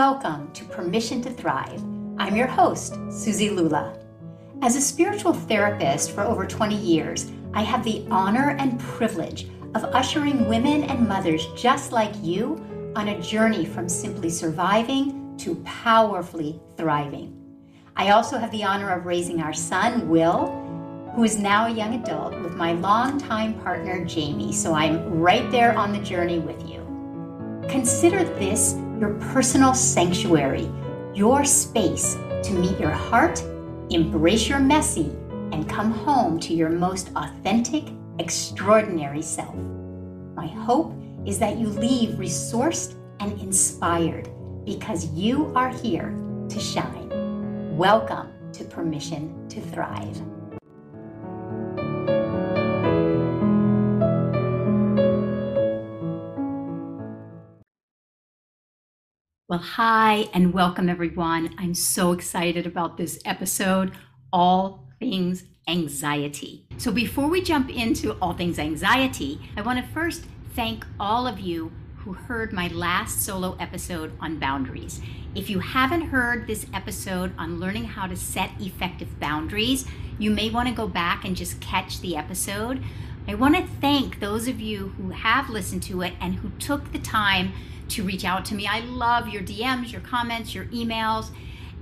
Welcome to Permission to Thrive. I'm your host, Suzi Lula. As a spiritual therapist for over 20 years, I have the honor and privilege of ushering women and mothers just like you on a journey from simply surviving to powerfully thriving. I also have the honor of raising our son, Will, who is now a young adult, with my longtime partner, Jamie. So I'm right there on the journey with you. Consider this your personal sanctuary, your space to meet your heart, embrace your messy, and come home to your most authentic, extraordinary self. My hope is that you leave resourced and inspired because you are here to shine. Welcome to Permission to Thrive. Well, hi, and welcome everyone. I'm so excited about this episode, All Things Anxiety. So, before we jump into all things anxiety, I want to first thank all of you who heard my last solo episode on boundaries. If you haven't heard this episode on learning how to set effective boundaries, you may want to go back and just catch the episode. I want to thank those of you who have listened to it and who took the time to reach out to me. I love your DMs, your comments, your emails.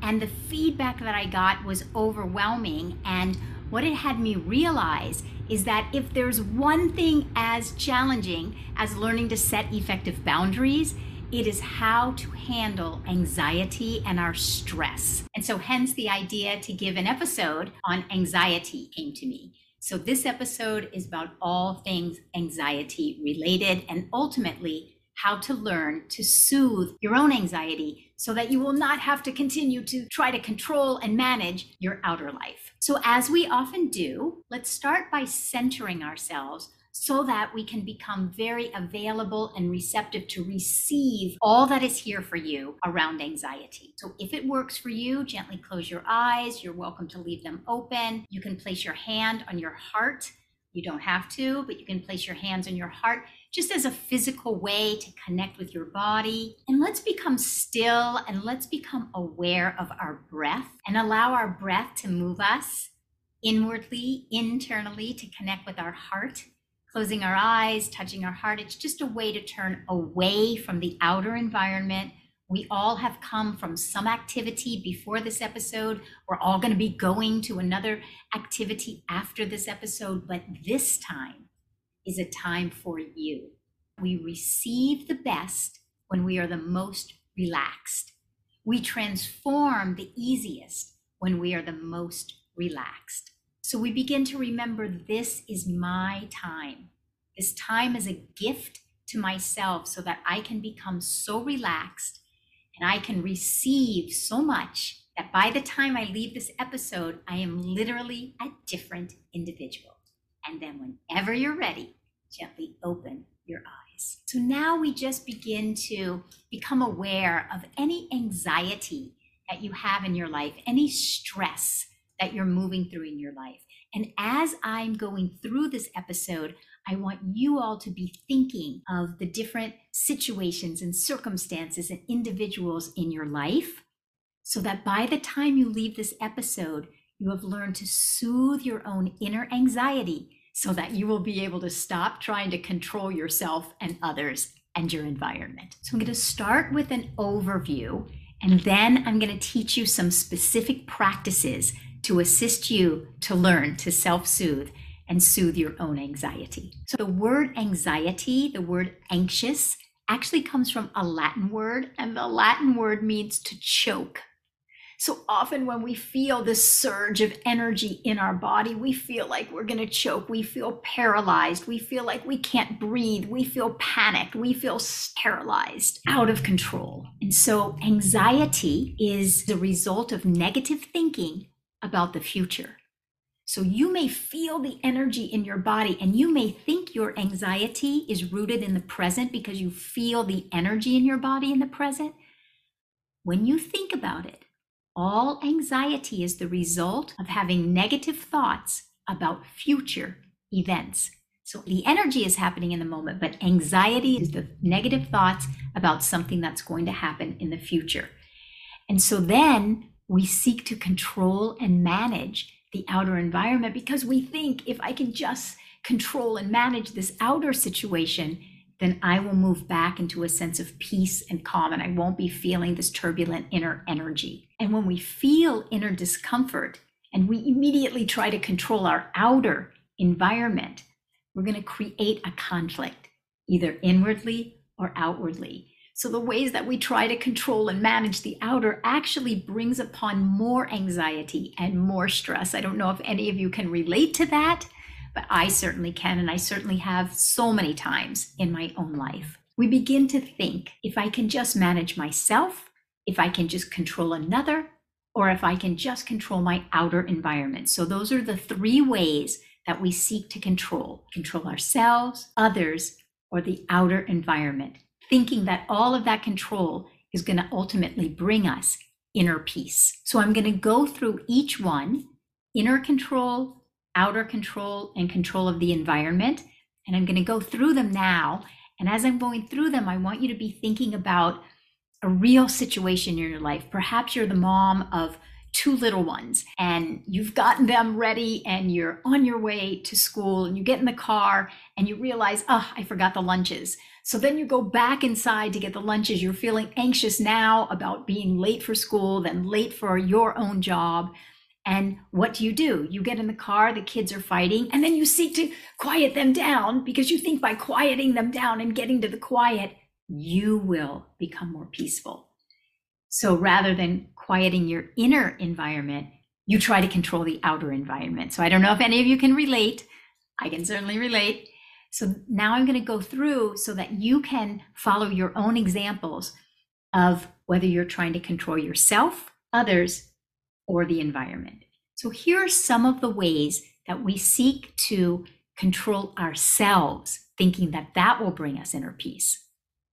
And the feedback that I got was overwhelming. And what it had me realize is that if there's one thing as challenging as learning to set effective boundaries, it is how to handle anxiety and our stress. And so, hence, the idea to give an episode on anxiety came to me. So, this episode is about all things anxiety related and ultimately how to learn to soothe your own anxiety so that you will not have to continue to try to control and manage your outer life. So, as we often do, let's start by centering ourselves so that we can become very available and receptive to receive all that is here for you around anxiety. So, if it works for you, gently close your eyes. You're welcome to leave them open. You can place your hand on your heart. You don't have to, but you can place your hands on your heart just as a physical way to connect with your body. And let's become still and let's become aware of our breath and allow our breath to move us inwardly, internally, to connect with our heart. Closing our eyes, touching our heart, it's just a way to turn away from the outer environment. We all have come from some activity before this episode. We're all going to be going to another activity after this episode, but this time, is a time for you. We receive the best when we are the most relaxed. We transform the easiest when we are the most relaxed. So we begin to remember this is my time. This time is a gift to myself so that I can become so relaxed and I can receive so much that by the time I leave this episode, I am literally a different individual. And then, whenever you're ready, gently open your eyes. So now we just begin to become aware of any anxiety that you have in your life, any stress that you're moving through in your life. And as I'm going through this episode, I want you all to be thinking of the different situations and circumstances and individuals in your life so that by the time you leave this episode, you have learned to soothe your own inner anxiety so that you will be able to stop trying to control yourself and others and your environment. So I'm going to start with an overview and then I'm going to teach you some specific practices to assist you to learn to self soothe and soothe your own anxiety. So the word anxiety, the word anxious, actually comes from a Latin word, and the Latin word means to choke. So often, when we feel this surge of energy in our body, we feel like we're going to choke. We feel paralyzed. We feel like we can't breathe. We feel panicked. We feel sterilized, out of control. And so, anxiety is the result of negative thinking about the future. So, you may feel the energy in your body, and you may think your anxiety is rooted in the present because you feel the energy in your body in the present. When you think about it, all anxiety is the result of having negative thoughts about future events. So the energy is happening in the moment, but anxiety is the negative thoughts about something that's going to happen in the future. And so then we seek to control and manage the outer environment because we think if I can just control and manage this outer situation, then I will move back into a sense of peace and calm and I won't be feeling this turbulent inner energy. And when we feel inner discomfort and we immediately try to control our outer environment, we're going to create a conflict, either inwardly or outwardly. So the ways that we try to control and manage the outer actually brings upon more anxiety and more stress. I don't know if any of you can relate to that but I certainly can, and I certainly have so many times in my own life. We begin to think if I can just manage myself, if I can just control another, or if I can just control my outer environment. So, those are the three ways that we seek to control control ourselves, others, or the outer environment, thinking that all of that control is going to ultimately bring us inner peace. So, I'm going to go through each one inner control, outer control and control of the environment. And I'm going to go through them now. And as I'm going through them, I want you to be thinking about a real situation in your life. Perhaps you're the mom of two little ones and you've gotten them ready and you're on your way to school and you get in the car and you realize, oh, I forgot the lunches. So then you go back inside to get the lunches. You're feeling anxious now about being late for school, then late for your own job. And what do you do? You get in the car, the kids are fighting, and then you seek to quiet them down because you think by quieting them down and getting to the quiet, you will become more peaceful. So rather than quieting your inner environment, you try to control the outer environment. So I don't know if any of you can relate. I can certainly relate. So now I'm going to go through so that you can follow your own examples of whether you're trying to control yourself, others, or the environment. So here are some of the ways that we seek to control ourselves, thinking that that will bring us inner peace.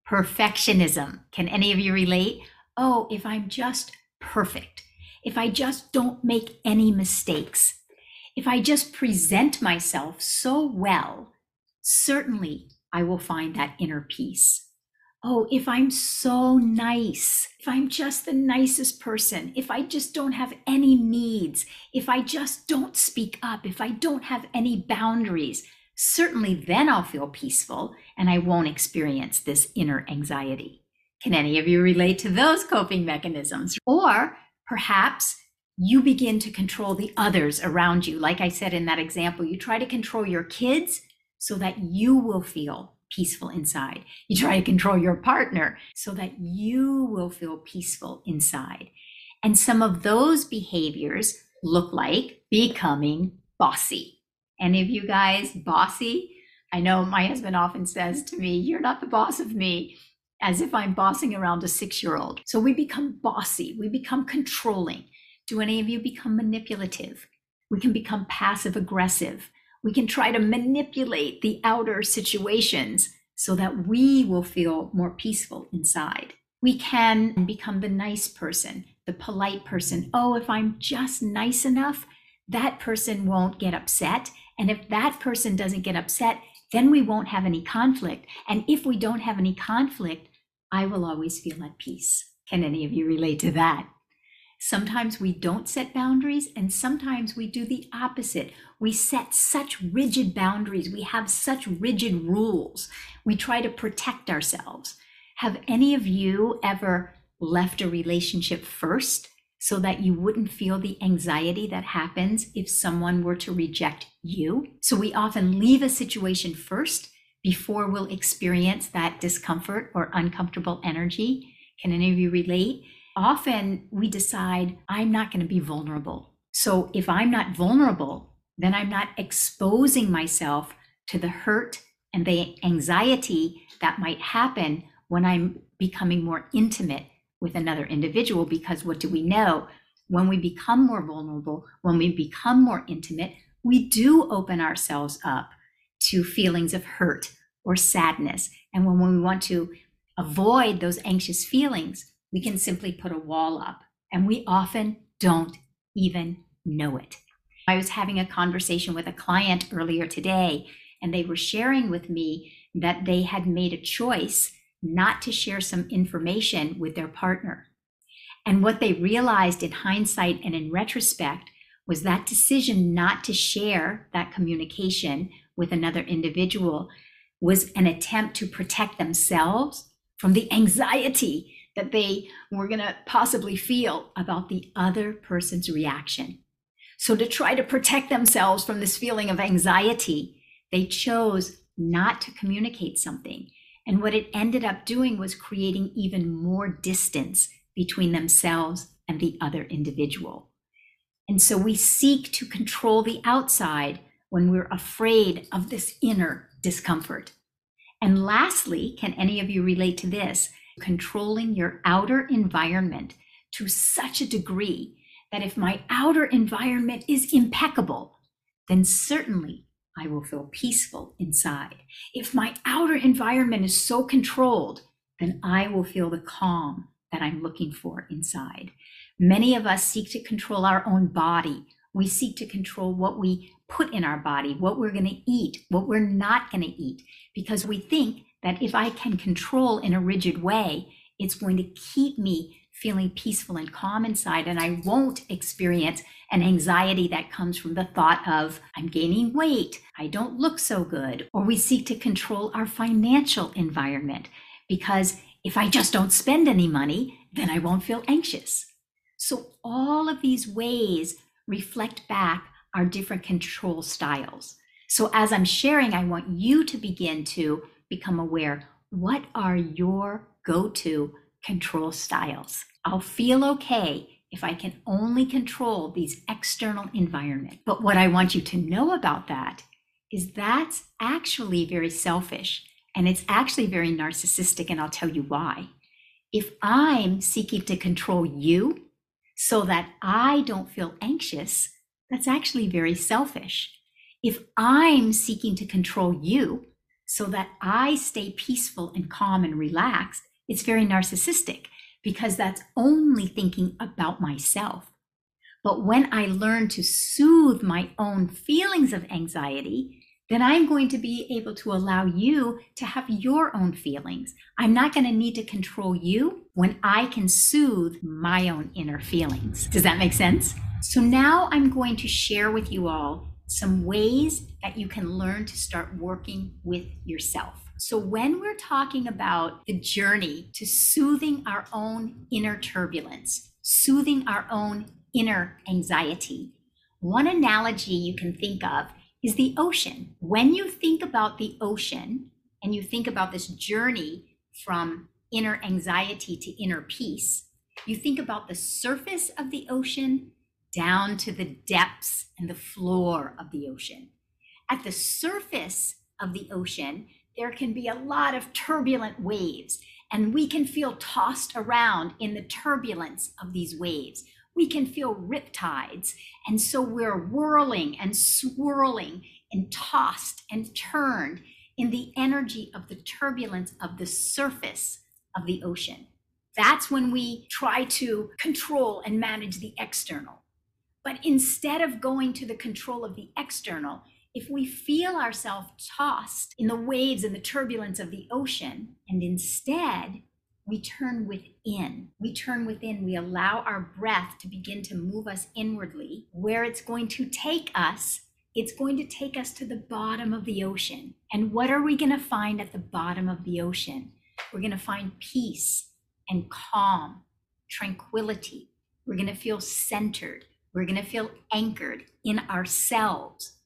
Perfectionism. Can any of you relate? Oh, if I'm just perfect, if I just don't make any mistakes, if I just present myself so well, certainly I will find that inner peace oh, if I'm so nice, if I'm just the nicest person, if I just don't have any needs, if I just don't speak up, if I don't have any boundaries, certainly then I'll feel peaceful and I won't experience this inner anxiety. Can any of you relate to those coping mechanisms? Or perhaps you begin to control the others around you. Like I said in that example, you try to control your kids so that you will feel peaceful inside. You try to control your partner so that you will feel peaceful inside. And some of those behaviors look like becoming bossy. Any of you guys bossy? I know my husband often says to me, You're not the boss of me, as if I'm bossing around a six year old. So we become bossy, we become controlling. Do any of you become manipulative? We can become passive aggressive. We can try to manipulate the outer situations so that we will feel more peaceful inside. We can become the nice person, the polite person. Oh, if I'm just nice enough, that person won't get upset. And if that person doesn't get upset, then we won't have any conflict. And if we don't have any conflict, I will always feel at peace. Can any of you relate to that? Sometimes we don't set boundaries, and sometimes we do the opposite. We set such rigid boundaries, we have such rigid rules. We try to protect ourselves. Have any of you ever left a relationship first so that you wouldn't feel the anxiety that happens if someone were to reject you? So we often leave a situation first before we'll experience that discomfort or uncomfortable energy. Can any of you relate? Often we decide, I'm not going to be vulnerable. So if I'm not vulnerable, then I'm not exposing myself to the hurt and the anxiety that might happen when I'm becoming more intimate with another individual. Because what do we know? When we become more vulnerable, when we become more intimate, we do open ourselves up to feelings of hurt or sadness. And when we want to avoid those anxious feelings, we can simply put a wall up, and we often don't even know it. I was having a conversation with a client earlier today, and they were sharing with me that they had made a choice not to share some information with their partner. And what they realized in hindsight and in retrospect was that decision not to share that communication with another individual was an attempt to protect themselves from the anxiety that they were going to possibly feel about the other person's reaction. So, to try to protect themselves from this feeling of anxiety, they chose not to communicate something. And what it ended up doing was creating even more distance between themselves and the other individual. And so we seek to control the outside when we're afraid of this inner discomfort. And lastly, can any of you relate to this? Controlling your outer environment to such a degree that if my outer environment is impeccable, then certainly I will feel peaceful inside. If my outer environment is so controlled, then I will feel the calm that I'm looking for inside. Many of us seek to control our own body. We seek to control what we put in our body, what we're going to eat, what we're not going to eat, because we think that if I can control in a rigid way, it's going to keep me feeling peaceful and calm inside, and I won't experience an anxiety that comes from the thought of, I'm gaining weight, I don't look so good. Or we seek to control our financial environment because if I just don't spend any money, then I won't feel anxious. So, all of these ways reflect back our different control styles. So, as I'm sharing, I want you to begin to become aware what are your go to control styles? I'll feel okay if I can only control these external environment. But what I want you to know about that is that's actually very selfish and it's actually very narcissistic and I'll tell you why. If I'm seeking to control you so that I don't feel anxious, that's actually very selfish. If I'm seeking to control you so that I stay peaceful and calm and relaxed, it's very narcissistic because that's only thinking about myself. But when I learn to soothe my own feelings of anxiety, then I'm going to be able to allow you to have your own feelings. I'm not going to need to control you when I can soothe my own inner feelings. Does that make sense? So now I'm going to share with you all some ways that you can learn to start working with yourself. So, when we're talking about the journey to soothing our own inner turbulence, soothing our own inner anxiety, one analogy you can think of is the ocean. When you think about the ocean and you think about this journey from inner anxiety to inner peace, you think about the surface of the ocean down to the depths and the floor of the ocean. At the surface of the ocean, there can be a lot of turbulent waves, and we can feel tossed around in the turbulence of these waves. We can feel riptides, and so we're whirling and swirling and tossed and turned in the energy of the turbulence of the surface of the ocean. That's when we try to control and manage the external. But instead of going to the control of the external, if we feel ourselves tossed in the waves and the turbulence of the ocean, and instead we turn within, we turn within, we allow our breath to begin to move us inwardly, where it's going to take us, it's going to take us to the bottom of the ocean. And what are we going to find at the bottom of the ocean? We're going to find peace and calm, tranquility. We're going to feel centered. We're going to feel anchored in ourselves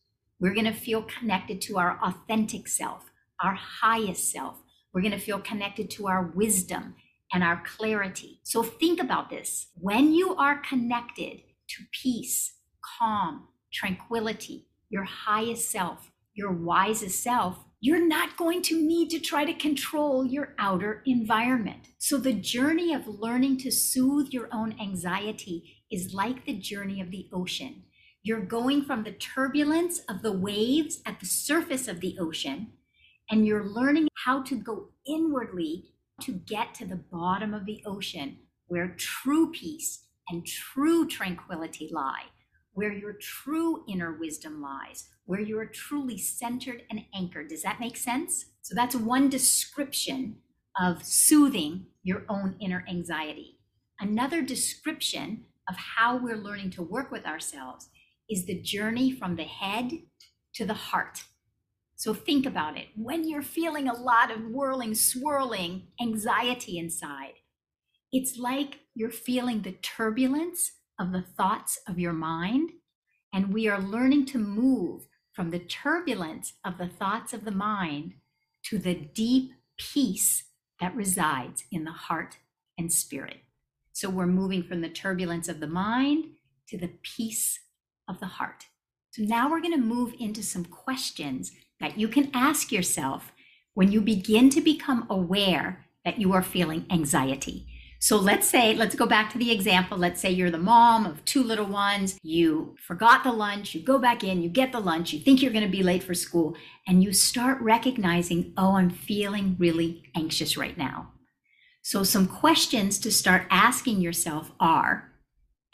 we're going to feel connected to our authentic self, our highest self. We're going to feel connected to our wisdom and our clarity. So think about this. When you are connected to peace, calm, tranquility, your highest self, your wisest self, you're not going to need to try to control your outer environment. So, the journey of learning to soothe your own anxiety is like the journey of the ocean. You're going from the turbulence of the waves at the surface of the ocean, and you're learning how to go inwardly to get to the bottom of the ocean where true peace and true tranquility lie, where your true inner wisdom lies, where you are truly centered and anchored. Does that make sense? So that's one description of soothing your own inner anxiety. Another description of how we're learning to work with ourselves is the journey from the head to the heart. So think about it. When you're feeling a lot of whirling, swirling anxiety inside, it's like you're feeling the turbulence of the thoughts of your mind. And we are learning to move from the turbulence of the thoughts of the mind to the deep peace that resides in the heart and spirit. So we're moving from the turbulence of the mind to the peace of the heart. So now we're going to move into some questions that you can ask yourself when you begin to become aware that you are feeling anxiety. So let's say, let's go back to the example. Let's say you're the mom of two little ones. You forgot the lunch. You go back in, you get the lunch. You think you're going to be late for school, and you start recognizing, oh, I'm feeling really anxious right now. So, some questions to start asking yourself are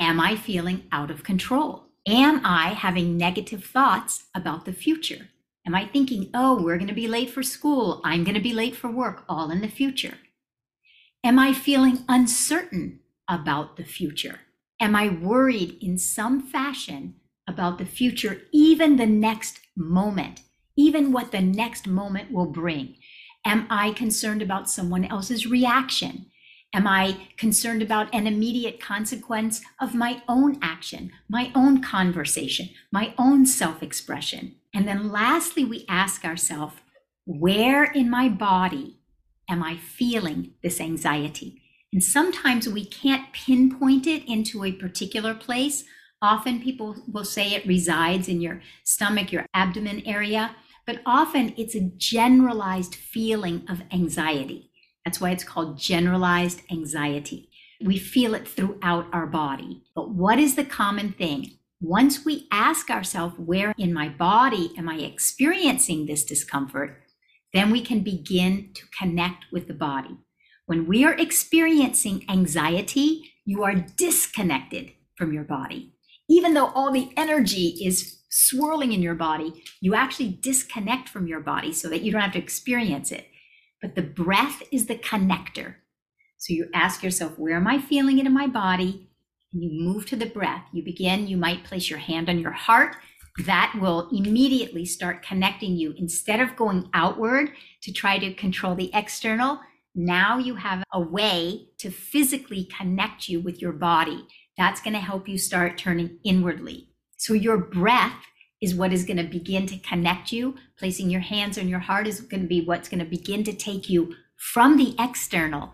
Am I feeling out of control? Am I having negative thoughts about the future? Am I thinking, oh, we're going to be late for school. I'm going to be late for work, all in the future? Am I feeling uncertain about the future? Am I worried in some fashion about the future, even the next moment, even what the next moment will bring? Am I concerned about someone else's reaction? Am I concerned about an immediate consequence of my own action, my own conversation, my own self expression? And then lastly, we ask ourselves, where in my body am I feeling this anxiety? And sometimes we can't pinpoint it into a particular place. Often people will say it resides in your stomach, your abdomen area, but often it's a generalized feeling of anxiety. That's why it's called generalized anxiety. We feel it throughout our body. But what is the common thing? Once we ask ourselves, where in my body am I experiencing this discomfort? then we can begin to connect with the body. When we are experiencing anxiety, you are disconnected from your body. Even though all the energy is swirling in your body, you actually disconnect from your body so that you don't have to experience it. But the breath is the connector. So you ask yourself, where am I feeling it in my body? And you move to the breath. You begin, you might place your hand on your heart that will immediately start connecting you instead of going outward to try to control the external. Now you have a way to physically connect you with your body. That's going to help you start turning inwardly. So your breath is what is going to begin to connect you. Placing your hands on your heart is going to be what's going to begin to take you from the external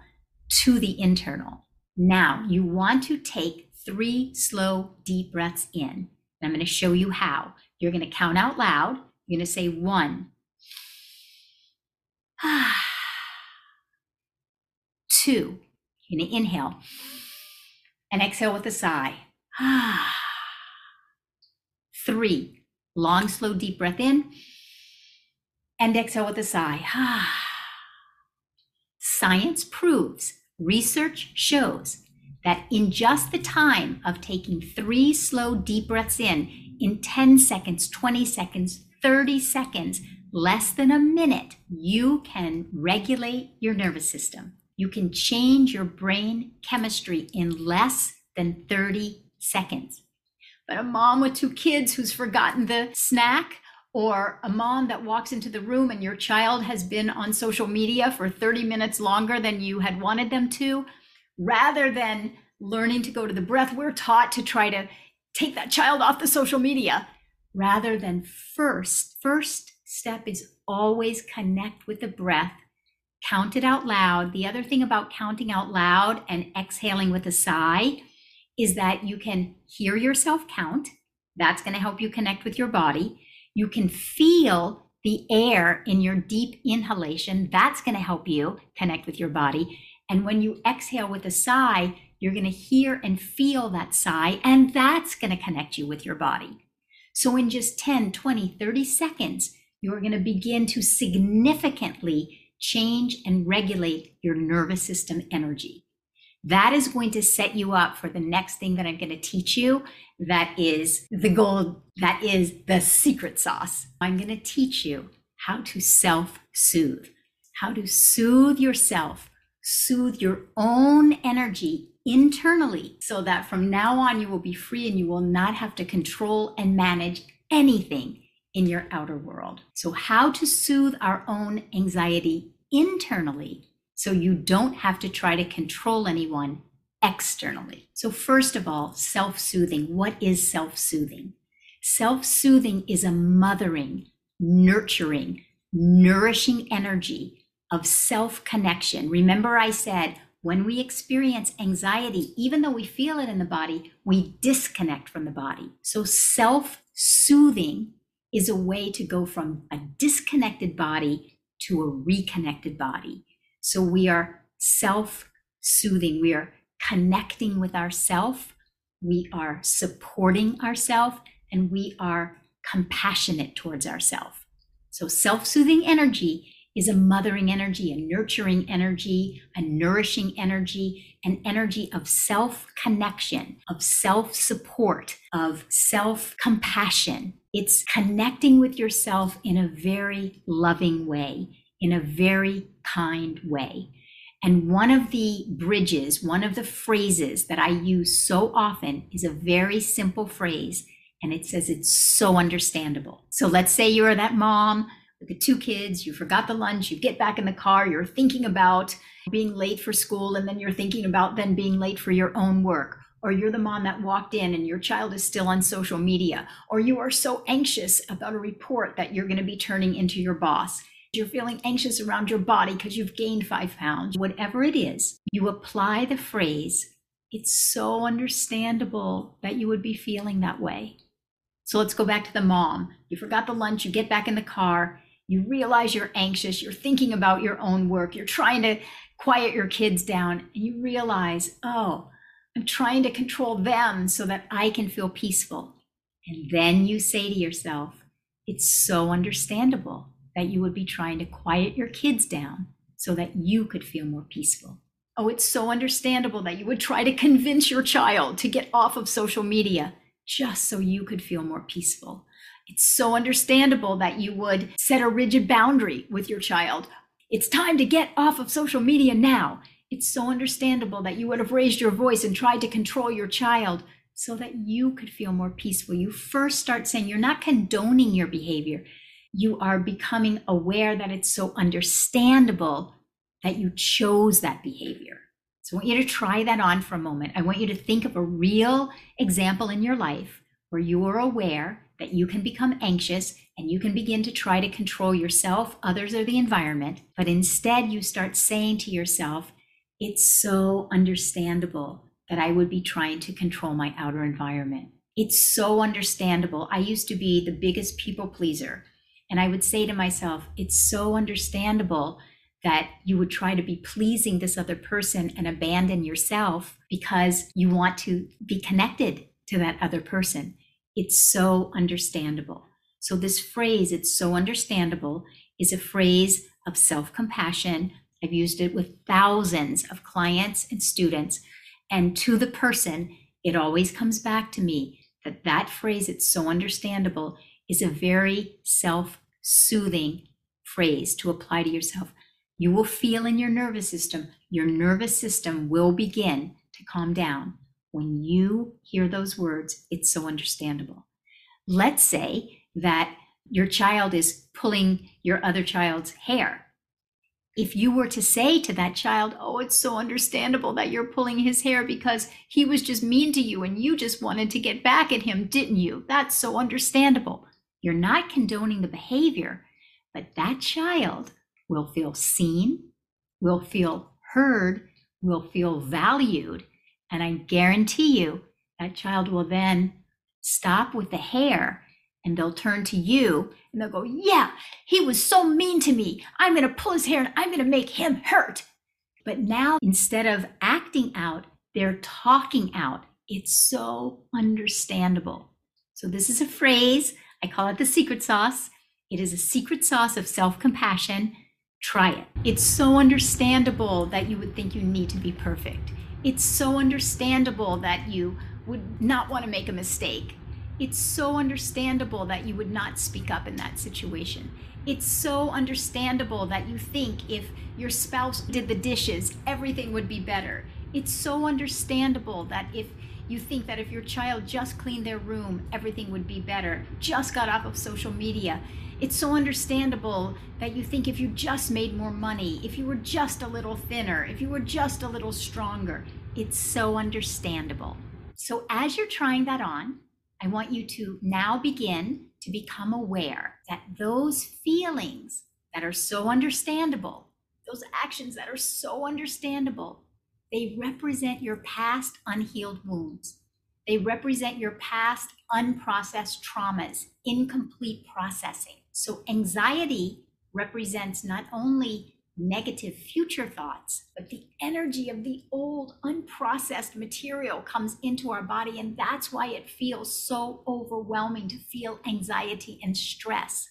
to the internal. Now you want to take three slow, deep breaths in. I'm going to show you how. You're going to count out loud. You're going to say one, two. You're going to inhale and exhale with a sigh. Three, long, slow, deep breath in and exhale with a sigh. Science proves, research shows that in just the time of taking three slow, deep breaths in, in 10 seconds, 20 seconds, 30 seconds, less than a minute, you can regulate your nervous system. You can change your brain chemistry in less than 30 seconds. But a mom with two kids who's forgotten the snack, or a mom that walks into the room and your child has been on social media for 30 minutes longer than you had wanted them to, rather than learning to go to the breath, we're taught to try to take that child off the social media rather than first. First step is always connect with the breath, count it out loud. The other thing about counting out loud and exhaling with a sigh is that you can hear yourself count. That's going to help you connect with your body. You can feel the air in your deep inhalation. That's going to help you connect with your body. And when you exhale with a sigh, you're going to hear and feel that sigh, and that's going to connect you with your body. So, in just 10, 20, 30 seconds, you're going to begin to significantly change and regulate your nervous system energy. That is going to set you up for the next thing that I'm going to teach you. That is the gold, that is the secret sauce. I'm going to teach you how to self soothe, how to soothe yourself, soothe your own energy internally so that from now on you will be free and you will not have to control and manage anything in your outer world. So, how to soothe our own anxiety internally so you don't have to try to control anyone externally. So, first of all, self soothing. What is self soothing? Self soothing is a mothering, nurturing, nourishing energy of self connection. Remember, I said when we experience anxiety, even though we feel it in the body, we disconnect from the body. So, self soothing is a way to go from a disconnected body to a reconnected body. So, we are self soothing, we are connecting with ourself, we are supporting ourself, and we are compassionate towards ourself. So, self soothing energy is a mothering energy, a nurturing energy, a nourishing energy, an energy of self connection, of self support, of self compassion. It's connecting with yourself in a very loving way, in a very kind way. And one of the bridges, one of the phrases that I use so often is a very simple phrase, and it says it's so understandable. So let's say you're that mom with the two kids, you forgot the lunch, you get back in the car, you're thinking about being late for school, and then you're thinking about then being late for your own work. Or you're the mom that walked in and your child is still on social media. Or you are so anxious about a report that you're going to be turning into your boss. You're feeling anxious around your body because you've gained five pounds. Whatever it is, you apply the phrase, it's so understandable that you would be feeling that way. So let's go back to the mom. You forgot the lunch, you get back in the car, you realize you're anxious, you're thinking about your own work, you're trying to quiet your kids down, and you realize, oh, I'm trying to control them so that I can feel peaceful. And then you say to yourself, it's so understandable that you would be trying to quiet your kids down so that you could feel more peaceful. Oh, it's so understandable that you would try to convince your child to get off of social media just so you could feel more peaceful. It's so understandable that you would set a rigid boundary with your child. It's time to get off of social media now. It's so understandable that you would have raised your voice and tried to control your child so that you could feel more peaceful. You first start saying you're not condoning your behavior. You are becoming aware that it's so understandable that you chose that behavior. So I want you to try that on for a moment. I want you to think of a real example in your life where you are aware that you can become anxious and you can begin to try to control yourself, others, or the environment. But instead, you start saying to yourself, it's so understandable that I would be trying to control my outer environment. It's so understandable. I used to be the biggest people pleaser. And I would say to myself, it's so understandable that you would try to be pleasing this other person and abandon yourself because you want to be connected to that other person. It's so understandable. So, this phrase, it's so understandable, is a phrase of self compassion. I've used it with thousands of clients and students. And to the person, it always comes back to me that that phrase, it's so understandable, is a very self soothing phrase to apply to yourself. You will feel in your nervous system, your nervous system will begin to calm down when you hear those words, it's so understandable. Let's say that your child is pulling your other child's hair. If you were to say to that child, Oh, it's so understandable that you're pulling his hair because he was just mean to you and you just wanted to get back at him, didn't you? That's so understandable. You're not condoning the behavior, but that child will feel seen, will feel heard, will feel valued, and I guarantee you that child will then stop with the hair and they'll turn to you and they'll go, Yeah, he was so mean to me. I'm going to pull his hair and I'm going to make him hurt. But now, instead of acting out, they're talking out. It's so understandable. So, this is a phrase. I call it the secret sauce. It is a secret sauce of self compassion. Try it. It's so understandable that you would think you need to be perfect. It's so understandable that you would not want to make a mistake. It's so understandable that you would not speak up in that situation. It's so understandable that you think if your spouse did the dishes, everything would be better. It's so understandable that if you think that if your child just cleaned their room, everything would be better, just got off of social media. It's so understandable that you think if you just made more money, if you were just a little thinner, if you were just a little stronger, it's so understandable. So, as you're trying that on, I want you to now begin to become aware that those feelings that are so understandable, those actions that are so understandable, they represent your past unhealed wounds. They represent your past unprocessed traumas, incomplete processing. So, anxiety represents not only negative future thoughts, but the energy of the old unprocessed material comes into our body. And that's why it feels so overwhelming to feel anxiety and stress.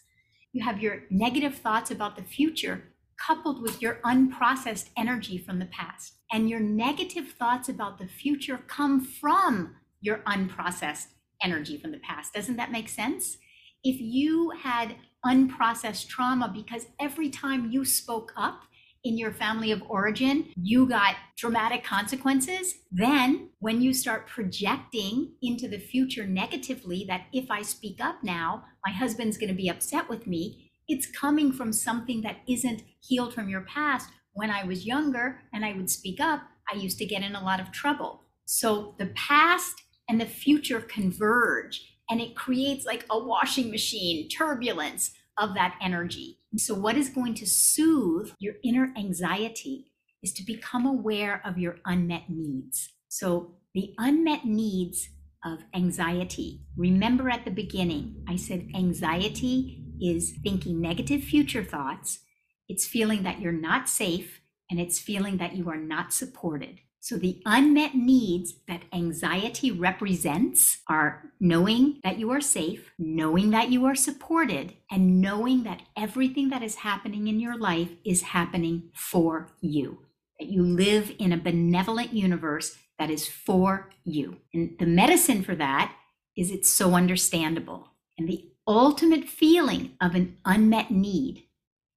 You have your negative thoughts about the future coupled with your unprocessed energy from the past. And your negative thoughts about the future come from your unprocessed energy from the past. Doesn't that make sense? If you had unprocessed trauma because every time you spoke up in your family of origin, you got dramatic consequences. Then, when you start projecting into the future negatively, that if I speak up now, my husband's going to be upset with me, it's coming from something that isn't healed from your past. When I was younger and I would speak up, I used to get in a lot of trouble. So the past and the future converge and it creates like a washing machine turbulence of that energy. So, what is going to soothe your inner anxiety is to become aware of your unmet needs. So, the unmet needs of anxiety. Remember at the beginning, I said anxiety is thinking negative future thoughts, it's feeling that you're not safe, and it's feeling that you are not supported. So, the unmet needs that anxiety represents are knowing that you are safe, knowing that you are supported, and knowing that everything that is happening in your life is happening for you. That you live in a benevolent universe that is for you. And the medicine for that is it's so understandable. And the ultimate feeling of an unmet need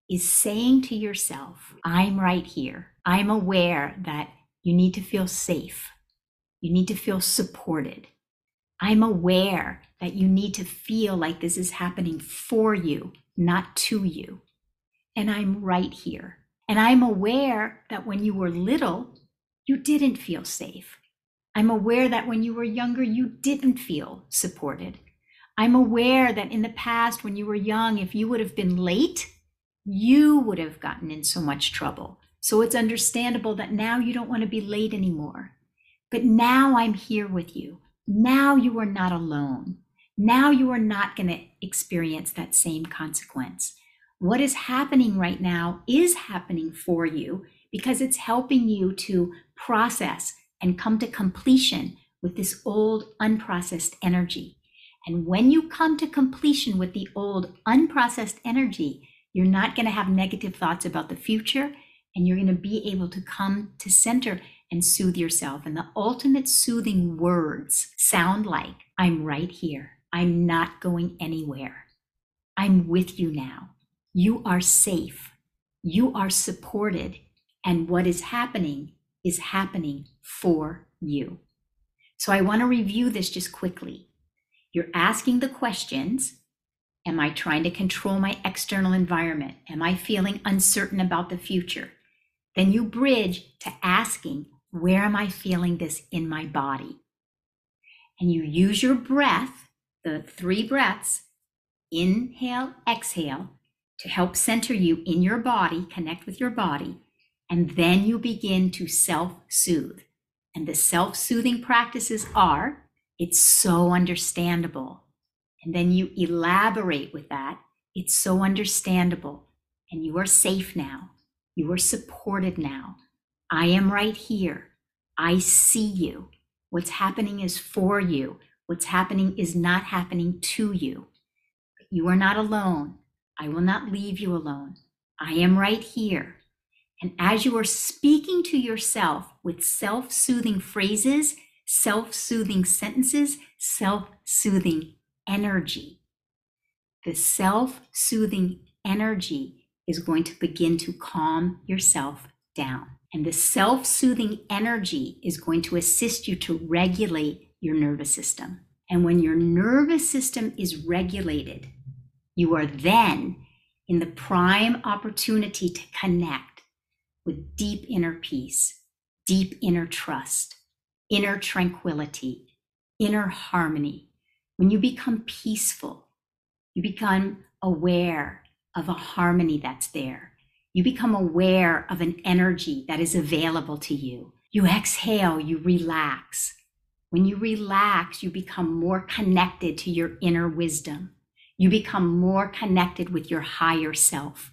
is saying to yourself, I'm right here. I'm aware that you need to feel safe. You need to feel supported. I'm aware that you need to feel like this is happening for you, not to you. And I'm right here. And I'm aware that when you were little, you didn't feel safe. I'm aware that when you were younger, you didn't feel supported. I'm aware that in the past, when you were young, if you would have been late, you would have gotten in so much trouble. So it's understandable that now you don't want to be late anymore. But now I'm here with you. Now you are not alone. Now you are not going to experience that same consequence. What is happening right now is happening for you because it's helping you to process and come to completion with this old unprocessed energy. And when you come to completion with the old unprocessed energy, you're not going to have negative thoughts about the future and you're going to be able to come to center and soothe yourself. And the ultimate soothing words sound like I'm right here. I'm not going anywhere. I'm with you now. You are safe. You are supported. And what is happening is happening for you. So I want to review this just quickly. You're asking the questions Am I trying to control my external environment? Am I feeling uncertain about the future? Then you bridge to asking, where am I feeling this in my body? And you use your breath, the three breaths, inhale, exhale, to help center you in your body, connect with your body. And then you begin to self soothe. And the self soothing practices are it's so understandable. And then you elaborate with that. It's so understandable. And you are safe now. You are supported now. I am right here. I see you. What's happening is for you. What's happening is not happening to you. You are not alone. I will not leave you alone. I am right here. And as you are speaking to yourself with self soothing phrases, self soothing sentences, self soothing energy, the self soothing energy is going to begin to calm yourself down. And the self soothing energy is going to assist you to regulate your nervous system. And when your nervous system is regulated, you are then in the prime opportunity to connect with deep inner peace, deep inner trust, inner tranquility, inner harmony. When you become peaceful, you become aware of a harmony that's there. You become aware of an energy that is available to you. You exhale, you relax. When you relax, you become more connected to your inner wisdom. You become more connected with your higher self.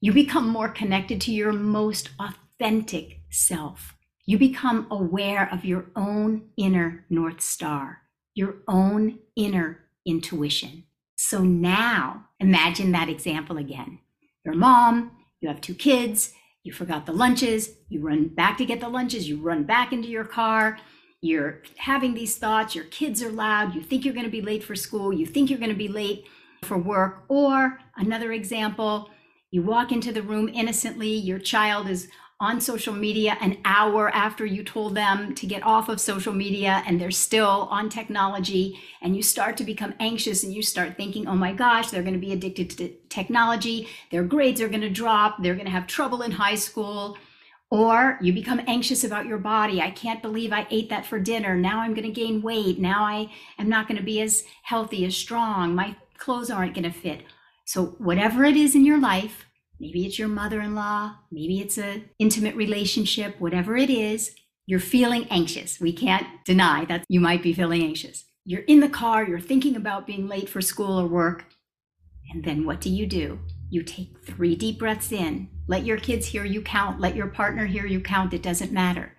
You become more connected to your most authentic self. You become aware of your own inner North Star, your own inner intuition. So now imagine that example again. Your mom, you have two kids, you forgot the lunches, you run back to get the lunches, you run back into your car, you're having these thoughts, your kids are loud, you think you're going to be late for school, you think you're going to be late for work. Or another example, you walk into the room innocently, your child is on social media an hour after you told them to get off of social media and they're still on technology and you start to become anxious and you start thinking oh my gosh they're going to be addicted to technology their grades are going to drop they're going to have trouble in high school or you become anxious about your body. I can't believe I ate that for dinner. Now I'm going to gain weight. Now I am not going to be as healthy, as strong. My clothes aren't going to fit. So, whatever it is in your life, maybe it's your mother in law, maybe it's an intimate relationship, whatever it is, you're feeling anxious. We can't deny that you might be feeling anxious. You're in the car, you're thinking about being late for school or work. And then what do you do? You take three deep breaths in. Let your kids hear you count. Let your partner hear you count. It doesn't matter.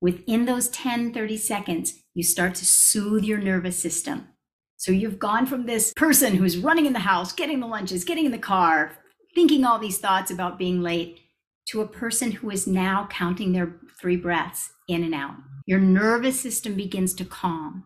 Within those 10, 30 seconds, you start to soothe your nervous system. So you've gone from this person who's running in the house, getting the lunches, getting in the car, thinking all these thoughts about being late, to a person who is now counting their three breaths in and out. Your nervous system begins to calm.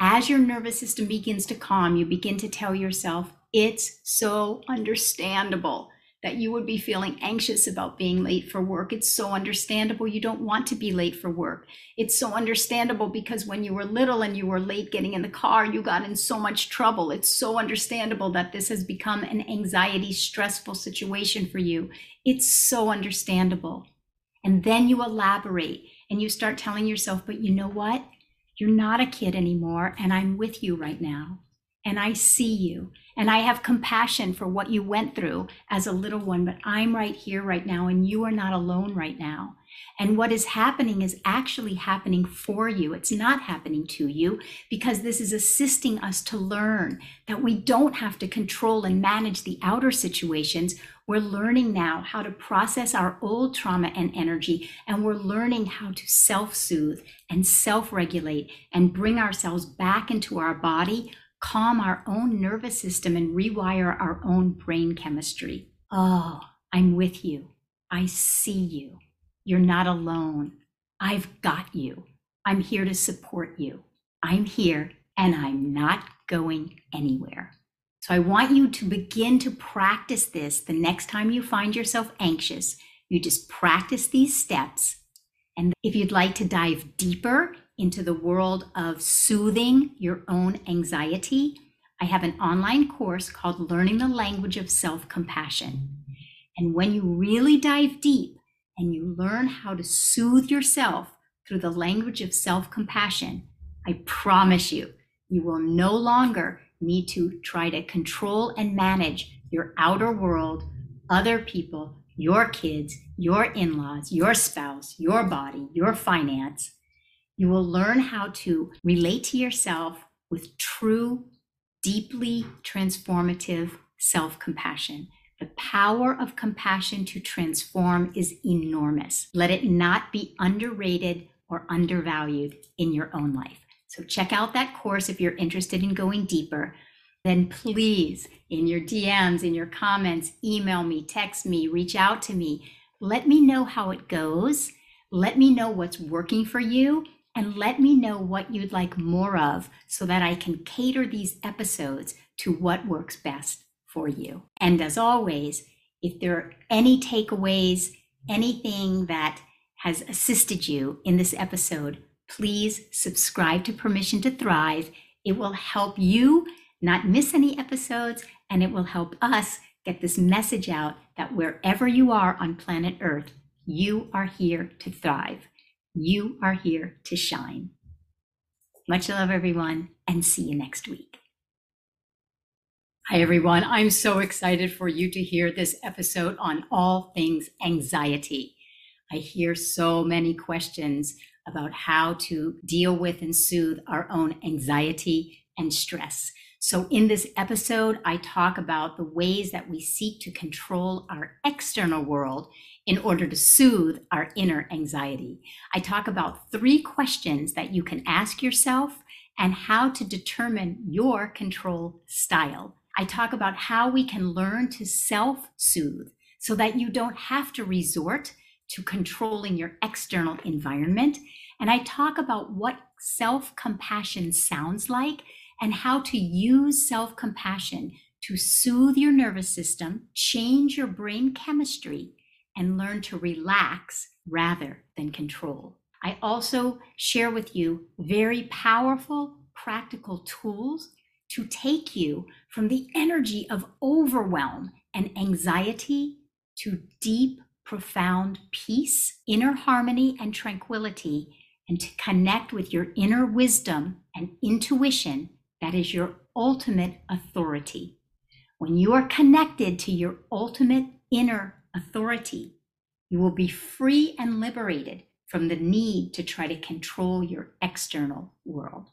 As your nervous system begins to calm, you begin to tell yourself, it's so understandable that you would be feeling anxious about being late for work. It's so understandable you don't want to be late for work. It's so understandable because when you were little and you were late getting in the car, you got in so much trouble. It's so understandable that this has become an anxiety, stressful situation for you. It's so understandable. And then you elaborate and you start telling yourself, but you know what? You're not a kid anymore, and I'm with you right now and I see you and I have compassion for what you went through as a little one, but I'm right here right now and you are not alone right now. And what is happening is actually happening for you. It's not happening to you because this is assisting us to learn that we don't have to control and manage the outer situations. We're learning now how to process our old trauma and energy, and we're learning how to self soothe and self regulate and bring ourselves back into our body calm our own nervous system and rewire our own brain chemistry. Oh, I'm with you. I see you. You're not alone. I've got you. I'm here to support you. I'm here and I'm not going anywhere. So I want you to begin to practice this the next time you find yourself anxious. You just practice these steps. And if you'd like to dive deeper into the world of soothing your own anxiety, I have an online course called Learning the Language of Self Compassion. And when you really dive deep and you learn how to soothe yourself through the language of self compassion, I promise you, you will no longer need to try to control and manage your outer world, other people, your kids, your in laws, your spouse, your body, your finance you will learn how to relate to yourself with true, deeply transformative self compassion. The power of compassion to transform is enormous. Let it not be underrated or undervalued in your own life. So, check out that course if you're interested in going deeper. Then, please, in your DMs, in your comments, email me, text me, reach out to me Let me know how it goes. Let me know what's working for you and let me know what you'd like more of so that I can cater these episodes to what works best for you. And as always, if there are any takeaways, anything that has assisted you in this episode, please subscribe to Permission to Thrive. It will help you not miss any episodes and it will help us get this message out that wherever you are on planet Earth, you are here to thrive. You are here to shine. Much love, everyone, and see you next week. Hi, everyone. I'm so excited for you to hear this episode on all things anxiety. I hear so many questions about how to deal with and soothe our own anxiety and stress. So, in this episode, I talk about the ways that we seek to control our external world in order to soothe our inner anxiety. I talk about three questions that you can ask yourself and how to determine your control style. I talk about how we can learn to self soothe so that you don't have to resort to controlling your external environment. And I talk about what self compassion sounds like and how to use self compassion to soothe your nervous system, change your brain chemistry, and learn to relax rather than control. I also share with you very powerful, practical tools to take you from the energy of overwhelm and anxiety to deep, profound peace, inner harmony, and tranquility, and to connect with your inner wisdom and intuition that is your ultimate authority. When you are connected to your ultimate inner authority, you will be free and liberated from the need to try to control your external world.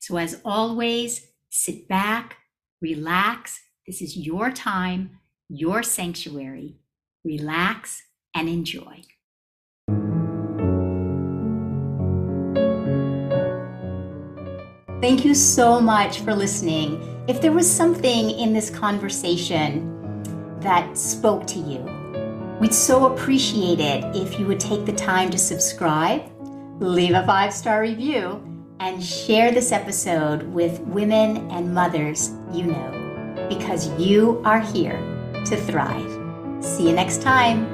So, as always, sit back, relax. This is your time, your sanctuary. Relax and enjoy. Thank you so much for listening. If there was something in this conversation that spoke to you, we'd so appreciate it if you would take the time to subscribe, leave a five star review, and share this episode with women and mothers you know, because you are here to thrive. See you next time.